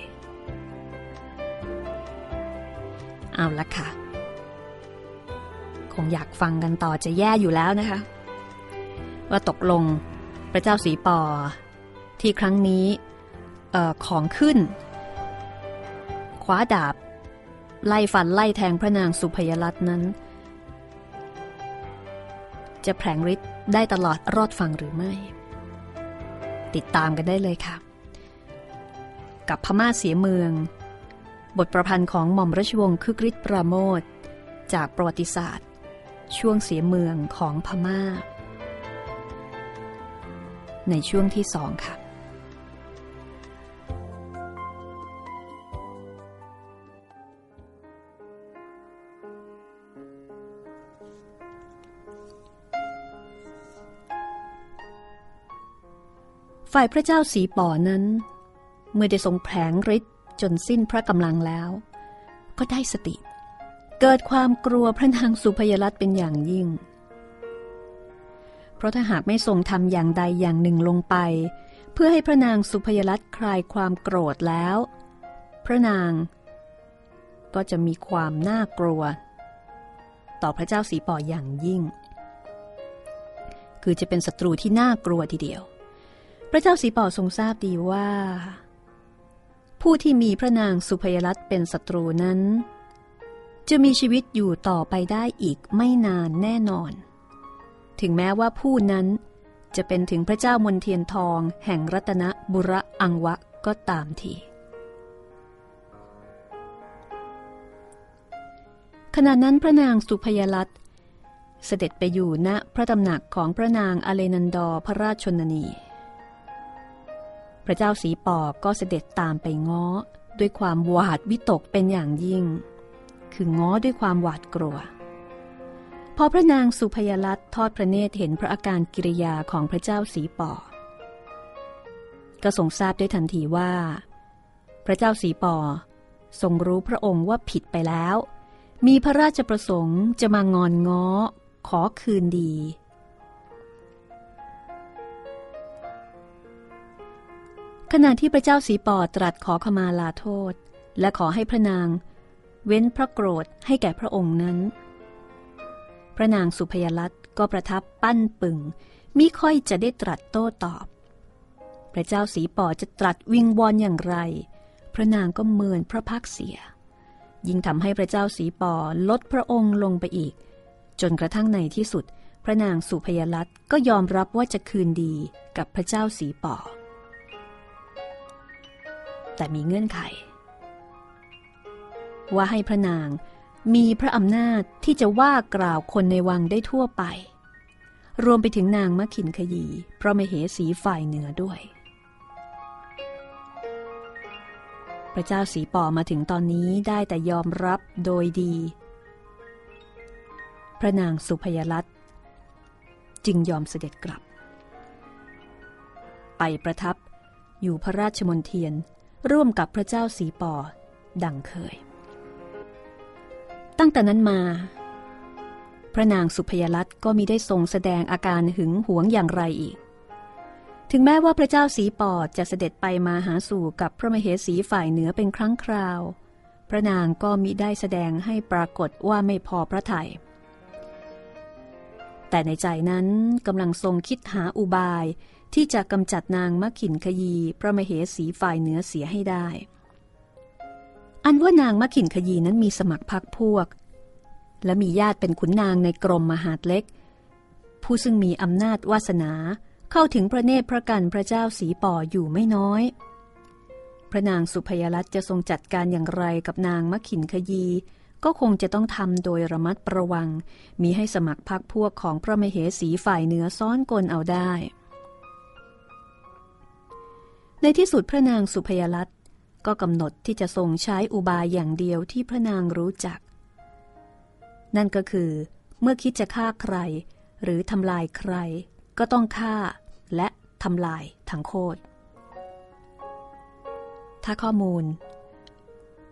[SPEAKER 2] เอาละค่ะ คงอยากฟังกันต่อจะแย่อยู่แล้วนะคะ ว่าตกลงพระเจ้าสีปอ ที่ครั้งนี้ออของขึ้นคว้าดาบ ไล่ฟันไล่แทงพระนางสุพยรัตน์นั้น จะแผลงฤทธิ์ได้ตลอดรอดฟังหรือไม่ ติดตามกันได้เลยค่ะ กับพม่าเสียเมือง บทประพันธ์ของหม่อมราชวงศ์คึกฤทธิ์ปราโมทจากประวัติศาสตร์ ช่วงเสียเมืองของพม่า ในช่วงที่สองค่ะฝ่ายพระเจ้าสีป่อนั้น เมื่อได้ทรงแผลงฤทธิ์จนสิ้นพระกำลังแล้ว ก็ได้สติ เกิดความกลัวพระนางสุพยรัตเป็นอย่างยิ่ง ราะถ้าหากไม่ทรงทำอย่างใดอย่างหนึ่งลงไป เพื่อให้พระนางสุพยรัตคลายความโกรธแล้ว พระนาง ก็จะมีความน่ากลัว ต่อพระเจ้าสีป่ออย่างยิ่ง คือจะเป็นศัตรูที่น่ากลัวทีเดียว พระเจ้าสีป่อทรงทราบดีว่า ผู้ที่มีพระนางสุพยรัตเป็นศัตรูนั้น จะมีชีวิตอยู่ต่อไปได้อีกไม่นานแน่นอน ถึงแม้ว่าผู้นั้นจะเป็นถึงพระเจ้ามนเทียนทองแห่งรัตนบุระอังวะก็ตามที ขณะนั้นพระนางสุพยรัตเสด็จไปอยู่ณพระตำหนักของพระนางอเลนันดอพระราชชนนี พระเจ้าสีปอบก็เสด็จตามไปง้อด้วยความหวาดวิตกเป็นอย่างยิ่ง คือง้อด้วยความหวาดกลัว พอพระนางสุพยรัตทอดพระเนตรเห็นพระอาการกิริยาของพระเจ้าสีปอ ก็ทรงทราบได้ทันทีว่า พระเจ้าสีปอทรงรู้พระองค์ว่าผิดไปแล้ว มีพระราชประสงค์จะมางอนง้อ ขอคืนดี ขณะที่พระเจ้าสีปอตรัสขอขมาลาโทษ และขอให้พระนาง เว้นพระโกรธให้แก่พระองค์นั้น พระนางสุพยรัตก็ประทับปั้นปึงมิค่อยจะได้ตรัสโต้ตอบ พระเจ้าสีปอจะตรัสวิงวอนอย่างไร พระนางก็เมินพระพักเสีย ยิ่งทำให้พระเจ้าสีปอลดพระองค์ลงไปอีก จนกระทั่งในที่สุด พระนางสุพยรัตก็ยอมรับว่าจะคืนดีกับพระเจ้าสีปอ แต่มีเงื่อนไข ว่าให้พระนาง มีพระอำนาจที่จะว่ากล่าวคนในวังได้ทั่วไป รวมไปถึงนางมะขินขยีพระมเหสีฝ่ายเหนือด้วย พระเจ้าสีป่อมาถึงตอนนี้ได้แต่ยอมรับโดยดี พระนางสุพยรัตจึงยอมเสด็จกลับ ไปประทับอยู่พระราชมนเทียนร่วมกับพระเจ้าสีป่อดังเคย ตั้งแต่นั้นมา พระนางสุพยรัตก็มีได้ทรงแสดงอาการหึงหวงอย่างไรอีก ถึงแม้ว่าพระเจ้าสีปอดจะเสด็จไปมาหาสู่กับพระมเหสีฝ่ายเหนือเป็นครั้งคราว พระนางก็มิได้แสดงให้ปรากฏว่าไม่พอพระทยัยแต่ในใจนั้นกำลังทรงคิดหาอุบายที่จะกำจัดนางมะขินขยี พระมเหสีฝ่ายเหนือเสียให้ได้ อันว่านางมะขินขยีนั้นมีสมัครพักพวก และมีญาติเป็นขุนนางในกรมมหาดเล็ก ผู้ซึ่งมีอำนาจวาสนาเข้าถึงพระเนตรพระกันพระเจ้าสีป่ออยู่ไม่น้อย พระนางสุพยรัตจะทรงจัดการอย่างไรกับนางมะขินขยีก็คงจะต้องทำโดยระมัดระวัง มีให้สมัครพักพวกของพระมเหสีฝ่ายเหนือซ้อนกลเอาได้ ในที่สุดพระนางสุพยรัต ก็กำหนดที่จะทรงใช้อุบายอย่างเดียวที่พระนางรู้จัก นั่นก็คือ เมื่อคิดจะฆ่าใคร หรือทำลายใคร ก็ต้องฆ่า และทำลายทั้งโคตรถ้าข้อมูล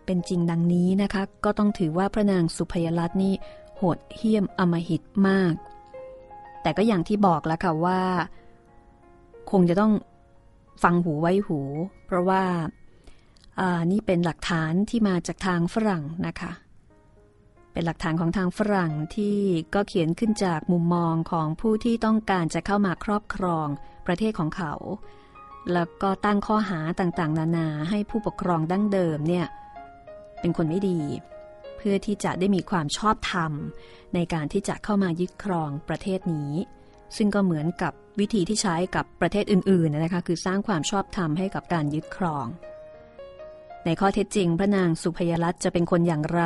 [SPEAKER 2] เป็นจริงดังนี้นะคะ ก็ต้องถือว่าพระนางสุพยรัตนี่โหดเหี้ยมอมหิตมาก แต่ก็อย่างที่บอกแล้วค่ะว่า คงจะต้องฟังหูไว้หู เพราะว่า นี่เป็นหลักฐานที่มาจากทางฝรั่งนะคะ เป็นหลักฐานของทางฝรั่งที่ก็เขียนขึ้นจากมุมมองของผู้ที่ต้องการจะเข้ามาครอบครองประเทศของเขา แล้วก็ตั้งข้อหาต่างๆ นานาให้ผู้ปกครองดั้งเดิมเนี่ยเป็นคนไม่ดี เพื่อที่จะได้มีความชอบธรรม ในการที่จะเข้ามายึดครองประเทศนี้ ซึ่งก็เหมือนกับวิธีที่ใช้กับประเทศอื่นๆนะคะ คือสร้างความชอบธรรมให้กับการยึดครอง ในข้อเท็จจริง พระนางสุพยรัตน์จะเป็นคนอย่างไร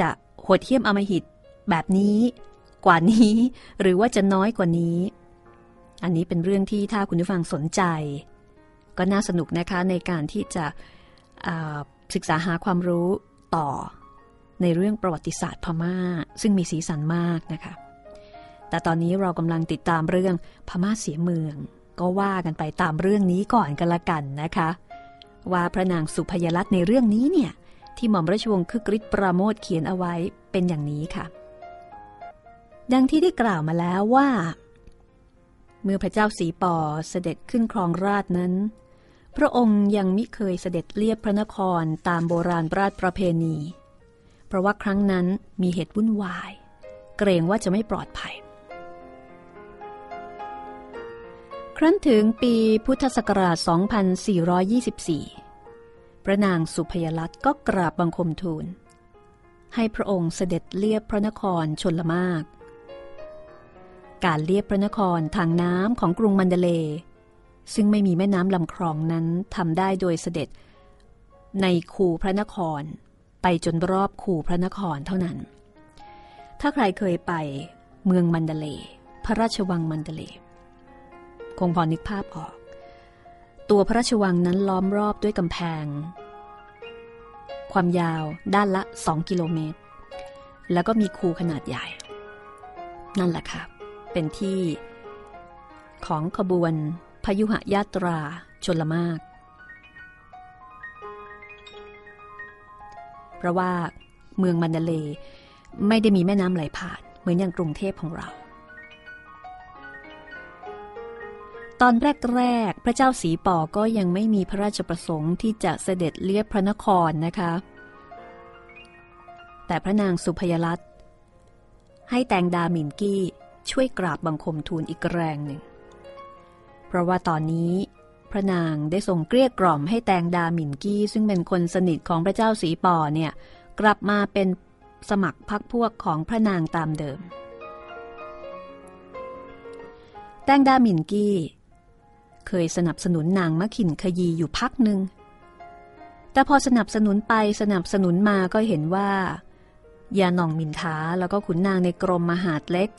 [SPEAKER 2] จะโหดเหี้ยมอมหิตแบบนี้กว่านี้ หรือว่าจะน้อยกว่านี้ อันนี้เป็นเรื่องที่ถ้าคุณผู้ฟังสนใจ ก็น่าสนุกนะคะในการที่จะศึกษาหาความรู้ต่อในเรื่องประวัติศาสตร์พมา่า ซึ่งมีสีสันมากนะคะ แต่ตอนนี้เรากำลังติดตามเรื่องพม่าเสียเมือง ก็ว่ากันไปตามเรื่องนี้ก่อนกันละกันนะคะ ว่าพระนางสุพยรัตน์ในเรื่องนี้เนี่ย ที่หม่อมราชวงศ์คึกฤทธิ์ปราโมทเขียนเอาไว้เป็นอย่างนี้ค่ะ ดังที่ได้กล่าวมาแล้วว่า เมื่อพระเจ้าสีปอเสด็จขึ้นครองราชนั้น พระองค์ยังมิเคยเสด็จเลียบพระนครตามโบราณราชประเพณี เพราะว่าครั้งนั้นมีเหตุวุ่นวาย เกรงว่าจะไม่ปลอดภัย รั้นถึงปีพุทธศักราช 2424 พระนางสุพยรัตน์ก็กราบบังคมทูล ให้พระองค์เสด็จเลียบพระนครชนละมาก การเลียบพระนครทางน้ำของกรุงมันเดเล ซึ่งไม่มีแม่น้ำลำคลองนั้นทำได้โดยเสด็จในคูพระนคร ไปจนรอบคูพระนครเท่านั้น ถ้าใครเคยไปเมืองมันเดเล พระราชวังมันเดเล คงพอนึกภาพออก ตัวพระราชวังนั้นล้อมรอบด้วยกำแพง ความยาวด้านละสองกิโลเมตร แล้วก็มีคูขนาดใหญ่ นั่นแหละค่ะ เป็นที่ของขบวนพยุหยาตราชนละมาก เพราะว่าเมืองมันเดเลไม่ได้มีแม่น้ำไหลผ่าน เหมือนอย่างกรุงเทพของเรา ตอนแรกๆ พระเจ้าสีป่อก็ยังไม่มีพระราชประสงค์ที่จะเสด็จเลียบพระนครนะคะ แต่พระนางสุพยรัตให้แตงดาหมินกี้ช่วยกราบบังคมทูลอีกแรงหนึ่ง เพราะว่าตอนนี้พระนางได้ส่งเกลี้ยกล่อมให้แตงดาหมินกี้ ซึ่งเป็นคนสนิทของพระเจ้าสีป่อเนี่ยกลับมาเป็นสมัครพักพวกของพระนางตามเดิม แตงดาหมินกี้ เคยสนับสนุนนางมะขินขยีอยู่พักหนึ่ง แต่พอสนับสนุนไปสนับสนุนมาก็เห็นว่า ยาหน่องมินทาแล้วก็ขุนนางในกรมมหาดเล็ก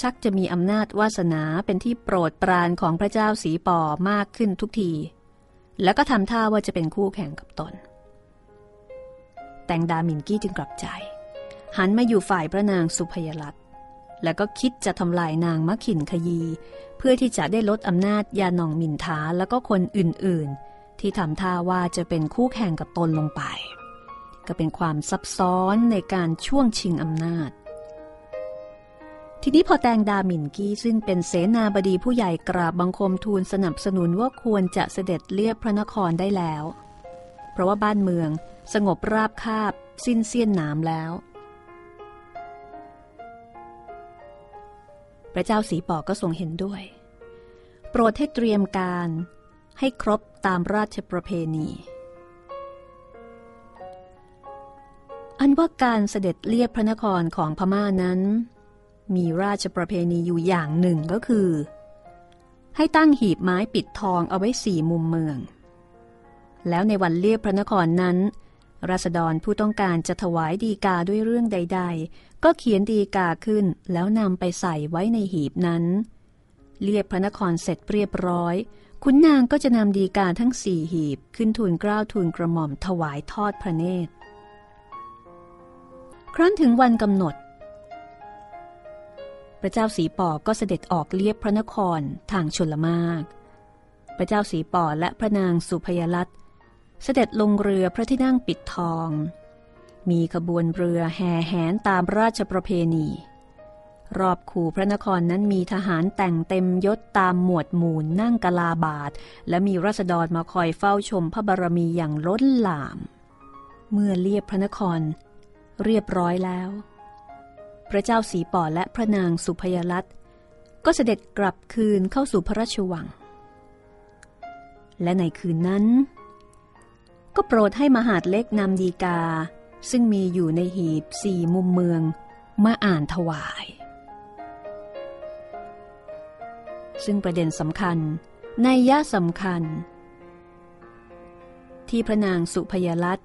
[SPEAKER 2] ชักจะมีอำนาจวาสนาเป็นที่โปรดปรานของพระเจ้าสีปอมากขึ้นทุกที แล้วก็ทำท่าว่าจะเป็นคู่แข่งกับตน แตงดามินกี้จึงกลับใจ หันมาอยู่ฝ่ายพระนางสุพยรัต แล้วก็คิดจะทำลายนางมะขินขยี เพื่อที่จะได้ลดอำนาจยาหนองมินทาแล้วก็คนอื่นๆ ที่ทำท่าว่าจะเป็นคู่แข่งกับตนลงไป ก็เป็นความซับซ้อนในการช่วงชิงอำนาจ ทีนี้พอแตงดาหมินกี้ซึ่งเป็นเสนาบดีผู้ใหญ่กราบบังคมทูลสนับสนุนว่าควรจะเสด็จเลียบพระนครได้แล้ว เพราะว่าบ้านเมืองสงบราบคาบสิ้นเสี้ยนหนามแล้ว ระเจ้าสีปอก็ทรงเห็นด้วย โปรดให้เตรียมการให้ครบตามราชประเพณี อันว่าการเสด็จเลียบพระนครของพม่านั้น มีราชประเพณีอยู่อย่างหนึ่งก็คือ ให้ตั้งหีบไม้ปิดทองเอาไว้สี่มุมเมือง แล้วในวันเลียบพระนครนั้นราษฎรผู้ต้องการจะถวายดีกาด้วยเรื่องใด ๆ ก็เขียนดีกาขึ้นแล้วนำไปใส่ไว้ในหีบนั้นเลียบพระนครเสร็จเรียบร้อยขุนนางก็จะนำดีกาทั้งสี่หีบขึ้นทูลเกล้าทูลกระหม่อมถวายทอดพระเนตร ครั้นถึงวันกำหนด พระเจ้าสีปอก็เสด็จออกเลียบพระนครทางชนละมาก พระเจ้าสีปอและพระนางสุพยรัตเสด็จลงเรือพระที่นั่งปิดทอง มีขบวนเรือแห่แหนตามราชประเพณี รอบคูพระนครนั้นมีทหารแต่งเต็มยศตามหมวดหมู่นั่งกลาบาท และมีรัษฎรมาคอยเฝ้าชมพระบารมีอย่างล้นหลาม เมื่อเลียบพระนคร เรียบร้อยแล้ว พระเจ้าสีป่อและพระนางสุพยรัตก็เสด็จกลับคืนเข้าสู่พระราชวัง และในคืนนั้น ก็โปรดให้มหาดเล็กนำดีกา ซึ่งมีอยู่ในหีบสี่มุมเมืองมาอ่านถวาย ซึ่งประเด็นสำคัญในย่าสำคัญ ที่พระนางสุพยรัต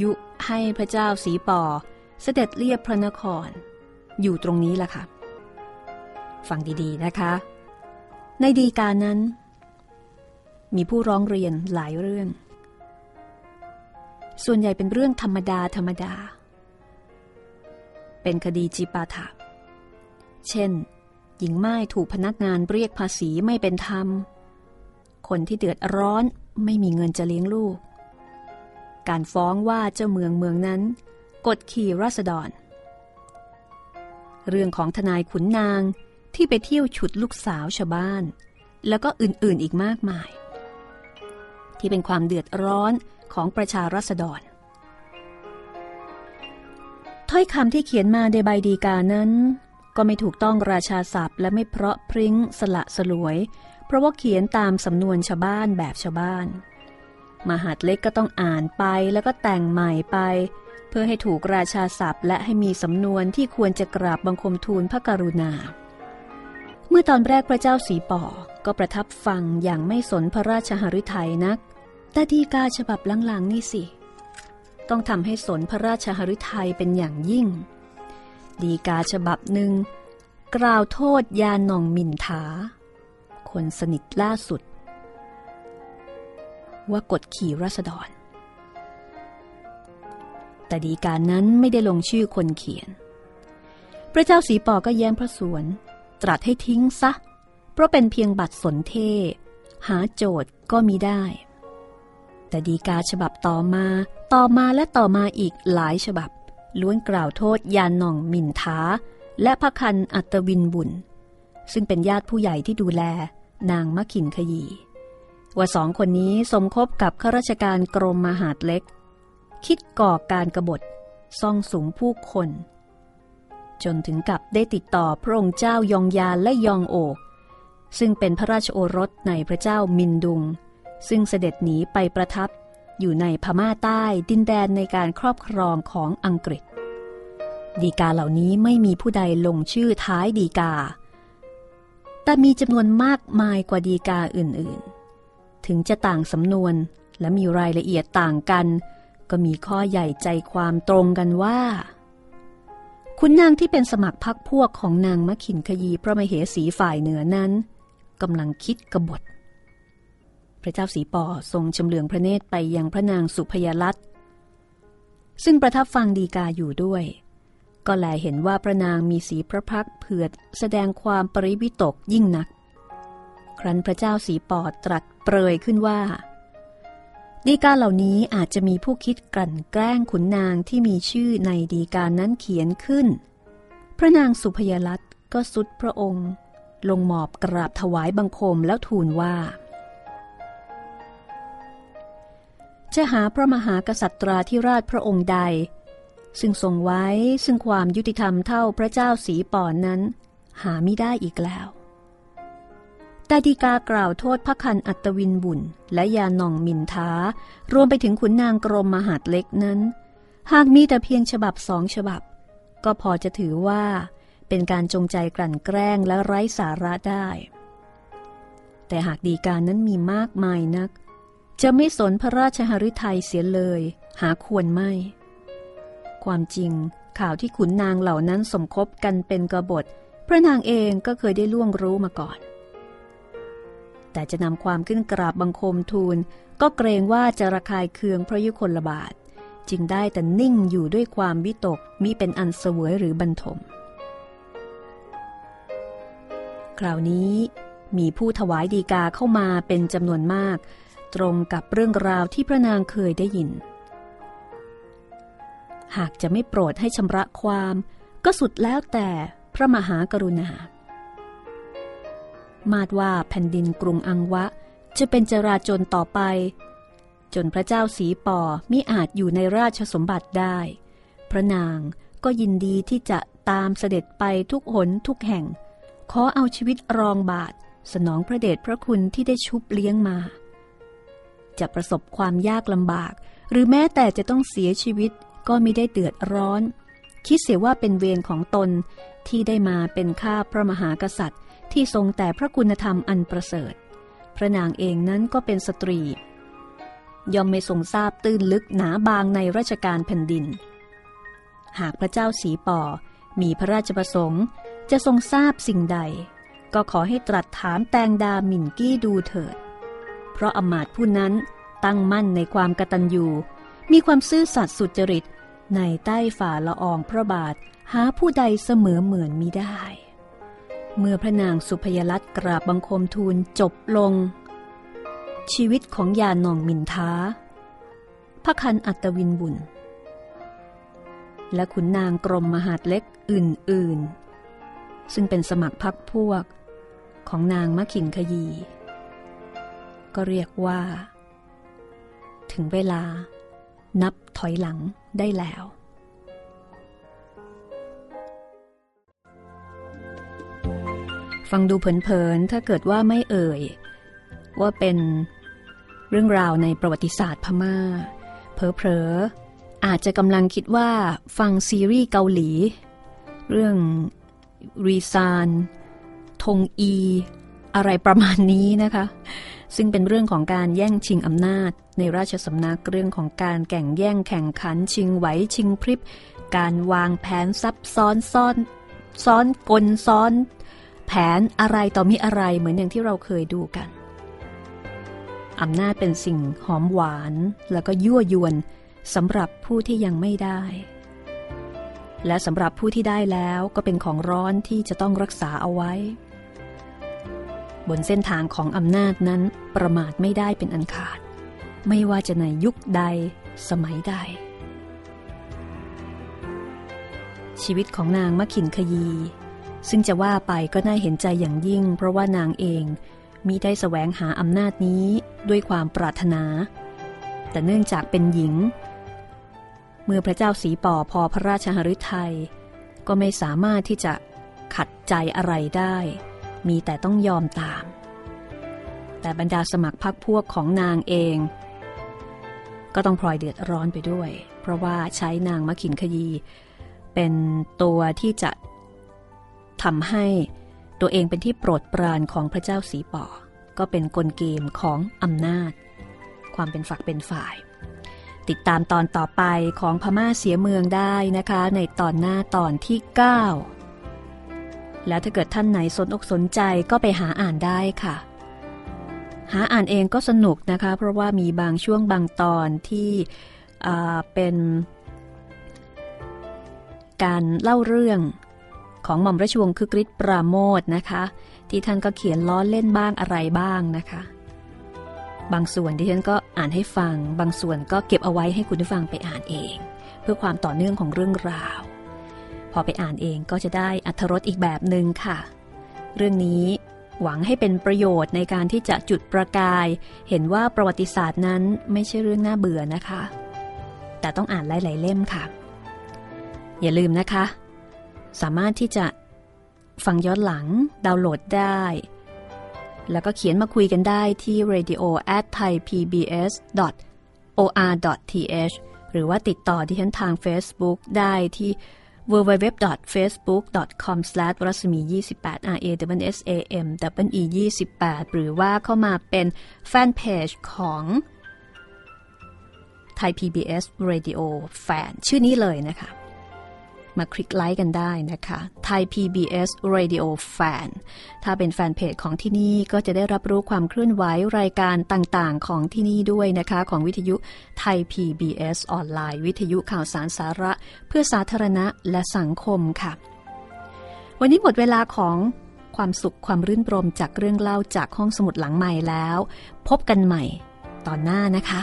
[SPEAKER 2] ยุให้พระเจ้าสีปอเสด็จเลียบพระนคร อยู่ตรงนี้ล่ะค่ะ ฟังดีๆนะคะ ในดีการนั้น มีผู้ร้องเรียนหลายเรื่อง ส่วนใหญ่เป็นเรื่องธรรมดาธรรมดา เป็นคดีจีปาถะเช่น หญิงไม้ถูกพนักงานเรียกภาษีไม่เป็นธรรม คนที่เดือดร้อนไม่มีเงินจะเลี้ยงลูก การฟ้องว่าเจ้าเมืองเมืองนั้น กดขี่ราษฎร เรื่องของทนายขุนนางที่ไปเที่ยวฉุดลูกสาวชาวบ้าน แล้วก็อื่นๆอีกมากมาย ที่เป็นความเดือดร้อนของประชารัษฎร ถ้อยคำที่เขียนมาในใบดีกานั้น ก็ไม่ถูกต้องราชาศัพท์ และไม่เพราะพริ้งสละสลวย เพราะว่าเขียนตามสำนวนชาวบ้านแบบชาวบ้าน มหาดเล็กก็ต้องอ่านไปแล้วก็แต่งใหม่ไป เพื่อให้ถูกราชาศัพท์ และให้มีสำนวนที่ควรจะกราบบังคมทูลพระกรุณาเมื่อตอนแรกพระเจ้าสีป่อก็ประทับฟังอย่างไม่สนพระราชหฤทัยนัก แต่ดีกาฉบับหลังๆนี่สิ ต้องทำให้สนพระราชหฤทัยเป็นอย่างยิ่ง ดีกาฉบับหนึ่ง กล่าวโทษยาหน่องมินทาคนสนิทล่าสุด ว่ากดขี่รัษฎร แต่ดีการนั้นไม่ได้ลงชื่อคนเขียน พระเจ้าสีปอก็แย้งพระสวน ตรัสให้ทิ้งซะ เพราะเป็นเพียงบัตรสนเท หาโจทย์ก็มีได้ แต่ดีกาฉบับต่อมา ต่อมาและต่อมาอีกหลายฉบับ ล้วนกล่าวโทษยานหน่องมินท้า และพระคันอัตวินบุญ ซึ่งเป็นญาติผู้ใหญ่ที่ดูแล นางมะขินขยี ว่าสองคนนี้สมคบกับข้าราชการกรมมหาดเล็ก คิดก่อการกรบฏซ่องสูงผู้คน จนถึงกับได้ติดต่อพระองค์เจ้ายองยานและยองโอกซึ่งเป็นพระราชโอรสในพระเจ้ามินดุง ซึ่งเสด็จหนีไปประทับอยู่ในพม่าใต้ดินแดนในการครอบครองของอังกฤษ ดีกาเหล่านี้ไม่มีผู้ใดลงชื่อท้ายดีกา แต่มีจำนวนมากมายกว่าดีกาอื่นๆ ถึงจะต่างสำนวนและมีรายละเอียดต่างกัน ก็มีข้อใหญ่ใจความตรงกันว่าคุณนางที่เป็นสมัครพักพวกของนางมะขินขยีพระมเหสีฝ่ายเหนือนั้นกำลังคิดกบฏ ระเจ้าสีปอทรงชำเลืองพระเนตรไปยังพระนางสุพยลัตซึ่งประทับฟังดีกาอยู่ด้วย ก็แลเห็นว่าพระนางมีสีพระพักเผือดแสดงความปริวิตกยิ่งนัก ครั้นพระเจ้าสีปอตรัสเปรยขึ้นว่า ดีกาเหล่านี้อาจจะมีผู้คิดกลั่นแกล้งขุนนางที่มีชื่อในดีกานั้นเขียนขึ้น พระนางสุพยลัตก็สุดพระองค์ ลงหมอบกราบถวายบังคมแล้วทูลว่า จะหาพระมหากษัตราธิราชพระองค์ใด ซึ่งทรงไว้ซึ่งความยุติธรรมเท่าพระเจ้าสีปอนนั้น หาไม่ได้อีกแล้วแต่ดีกากล่าวโทษพระคันอัตวินบุญและยาหน่องมินท้า รวมไปถึงขุนนางกรมมหาดเล็กนั้น หากมีแต่เพียงฉบับสองฉบับ ก็พอจะถือว่า เป็นการจงใจกลั่นแกล้งและไร้สาระได้ แต่หากดีการนั้นมีมากมายนัก จะไม่สนพระราชหฤทัยเสียเลย หาควรไม่ ความจริงข่าวที่ขุนนางเหล่านั้นสมคบกันเป็นกบฏ พระนางเองก็เคยได้ล่วงรู้มาก่อน แต่จะนำความขึ้นกราบบังคมทูล ก็เกรงว่าจะระคายเคืองพระยุคลบาท จึงได้แต่นิ่งอยู่ด้วยความวิตกมิเป็นอันเสวยหรือบรรทม คราวนี้มีผู้ถวายดีกาเข้ามาเป็นจำนวนมาก ตรงกับเรื่องราวที่พระนางเคยได้ยิน หากจะไม่โปรดให้ชำระความก็สุดแล้วแต่พระมหากรุณา มาดว่าแผ่นดินกรุงอังวะจะเป็นจราจนต่อไป จนพระเจ้าสีปอมิอาจอยู่ในราชสมบัติได้ พระนางก็ยินดีที่จะตามเสด็จไปทุกหนทุกแห่ง ขอเอาชีวิตรองบาทสนองพระเดชพระคุณที่ได้ชุบเลี้ยงมา จะประสบความยากลำบาก หรือแม้แต่จะต้องเสียชีวิตก็ไม่ได้เดือดร้อน คิดเสียว่าเป็นเวรของตนที่ได้มาเป็นข้าพระมหากษัตริย์ ที่ทรงแต่พระคุณธรรมอันประเสริฐ พระนางเองนั้นก็เป็นสตรี ย่อมไม่ทรงทราบตื้นลึกหนาบางในราชการแผ่นดิน หากพระเจ้าสีปอมีพระราชประสงค์จะทรงทราบสิ่งใด ก็ขอให้ตรัสถามแตงดาหมิ่นกี้ดูเถิด เพราะอมาตผู้นั้นตั้งมั่นในความกตัญญูมีความซื่อสัตย์สุจริต ในใต้ฝ่าละอองพระบาทหาผู้ใดเสมอเหมือนมิได้ เมื่อพระนางสุพยลัตกราบบังคมทูลจบลง ชีวิตของยาหนองมินท้าพระคันอัตวินบุญ และขุนนางกรมมหาดเล็กอื่น ๆ ซึ่งเป็นสมัครพักพวกของนางมะขินขยี ก็เรียกว่า ถึงเวลานับถอยหลังได้แล้ว ฟังดูเผินๆ ถ้าเกิดว่าไม่เอ่ย ว่าเป็นเรื่องราวในประวัติศาสตร์พมา่าเพลอๆ อาจจะกำลังคิดว่าฟังซีรีส์เกาหลี เรื่องรีซาน ทงอี อะไรประมาณนี้นะคะ ซึ่งเป็นเรื่องของการแย่งชิงอำนาจ ในราชสำนักเรื่องของการแข่งแย่งแข่งขันชิงไหวชิงพริบ การวางแผนซับซ้อนซ้อนซ้อนกลซ้อน แผนอะไรต่อมีอะไรเหมือนอย่างที่เราเคยดูกันอำนาจเป็นสิ่งหอมหวานแล้วก็ยั่วยวนสำหรับผู้ที่ยังไม่ได้ และสำหรับผู้ที่ได้แล้วก็เป็นของร้อนที่จะต้องรักษาเอาไว้ บนเส้นทางของอำนาจนั้นประมาทไม่ได้เป็นอันขาด ไม่ว่าจะในยุคใดสมัยใด ชีวิตของนางมะขินขยี ซึ่งจะว่าไปก็น่าเห็นใจอย่างยิ่ง เพราะว่านางเองมีได้แสวงหาอำนาจนี้ด้วยความปรารถนา แต่เนื่องจากเป็นหญิง เมื่อพระเจ้าสีป่อพอพระราชหฤทัยก็ไม่สามารถที่จะขัดใจอะไรได้ มีแต่ต้องยอมตาม แต่บรรดาสมัครพรรคพวกของนางเอง ก็ต้องพลอยเดือดร้อนไปด้วย เพราะว่าใช้นางมะขินขยี เป็นตัวที่จะทำให้ตัวเองเป็นที่โปรดปรานของพระเจ้าสีป่อ ก็เป็นกลเกมของอำนาจ ความเป็นฝักเป็นฝ่าย ติดตามตอนต่อไปของพม่าเสียเมืองได้นะคะ ในตอนหน้าตอนที่ 9 แล้วถ้าเกิดท่านไหนสนอกสนใจก็ไปหาอ่านได้ค่ะ หาอ่านเองก็สนุกนะคะ เพราะว่ามีบางช่วงบางตอนที่เป็น การเล่าเรื่องของหม่อมราชวงศ์คึกฤทธิ์ปราโมทนะคะ ที่ท่านก็เขียนล้อเล่นบ้างอะไรบ้างนะคะ บางส่วนที่ฉันก็อ่านให้ฟัง บางส่วนก็เก็บเอาไว้ให้คุณผู้ฟังไปอ่านเอง เพื่อความต่อเนื่องของเรื่องราว อไปอ่านเองก็จะได้อัธรสอีกแบบหนึ่งค่ะ เรื่องนี้หวังให้เป็นประโยชน์ในการที่จะจุดประกาย เห็นว่าประวัติศาสตร์นั้นไม่ใช่เรื่องน่าเบื่อนะคะ แต่ต้องอ่านหลายๆเล่มค่ะ อย่าลืมนะคะ สามารถที่จะฟังย้อนหลังดาวน์โหลดได้ แล้วก็เขียนมาคุยกันได้ที่ radio at thaipbs or th หรือว่าติดต่อที่ฉันทาง Facebook ได้ที่ w w w f a c e b o o k c o m r a s m i 2 8 r a w s a m w e 2 8 หรือว่าเข้ามาเป็นแฟนเพจของไทย PBS Radio Fan ชื่อนี้เลยนะคะ มาคลิกไลค์กันได้นะคะไทย PBS Radio Fan ถ้าเป็นแฟนเพจของที่นี่ก็จะได้รับรู้ความเคลื่อนไหวรายการต่างๆ ของที่นี่ด้วยนะคะ ของวิทยุไทย PBS ออนไลน์ วิทยุข่าวสารสาระ เพื่อสาธารณะและสังคมค่ะ วันนี้หมดเวลาของความสุขความรื่นรมจากเรื่องเล่าจากห้องสมุดหลังใหม่แล้ว พบกันใหม่ตอนหน้านะคะ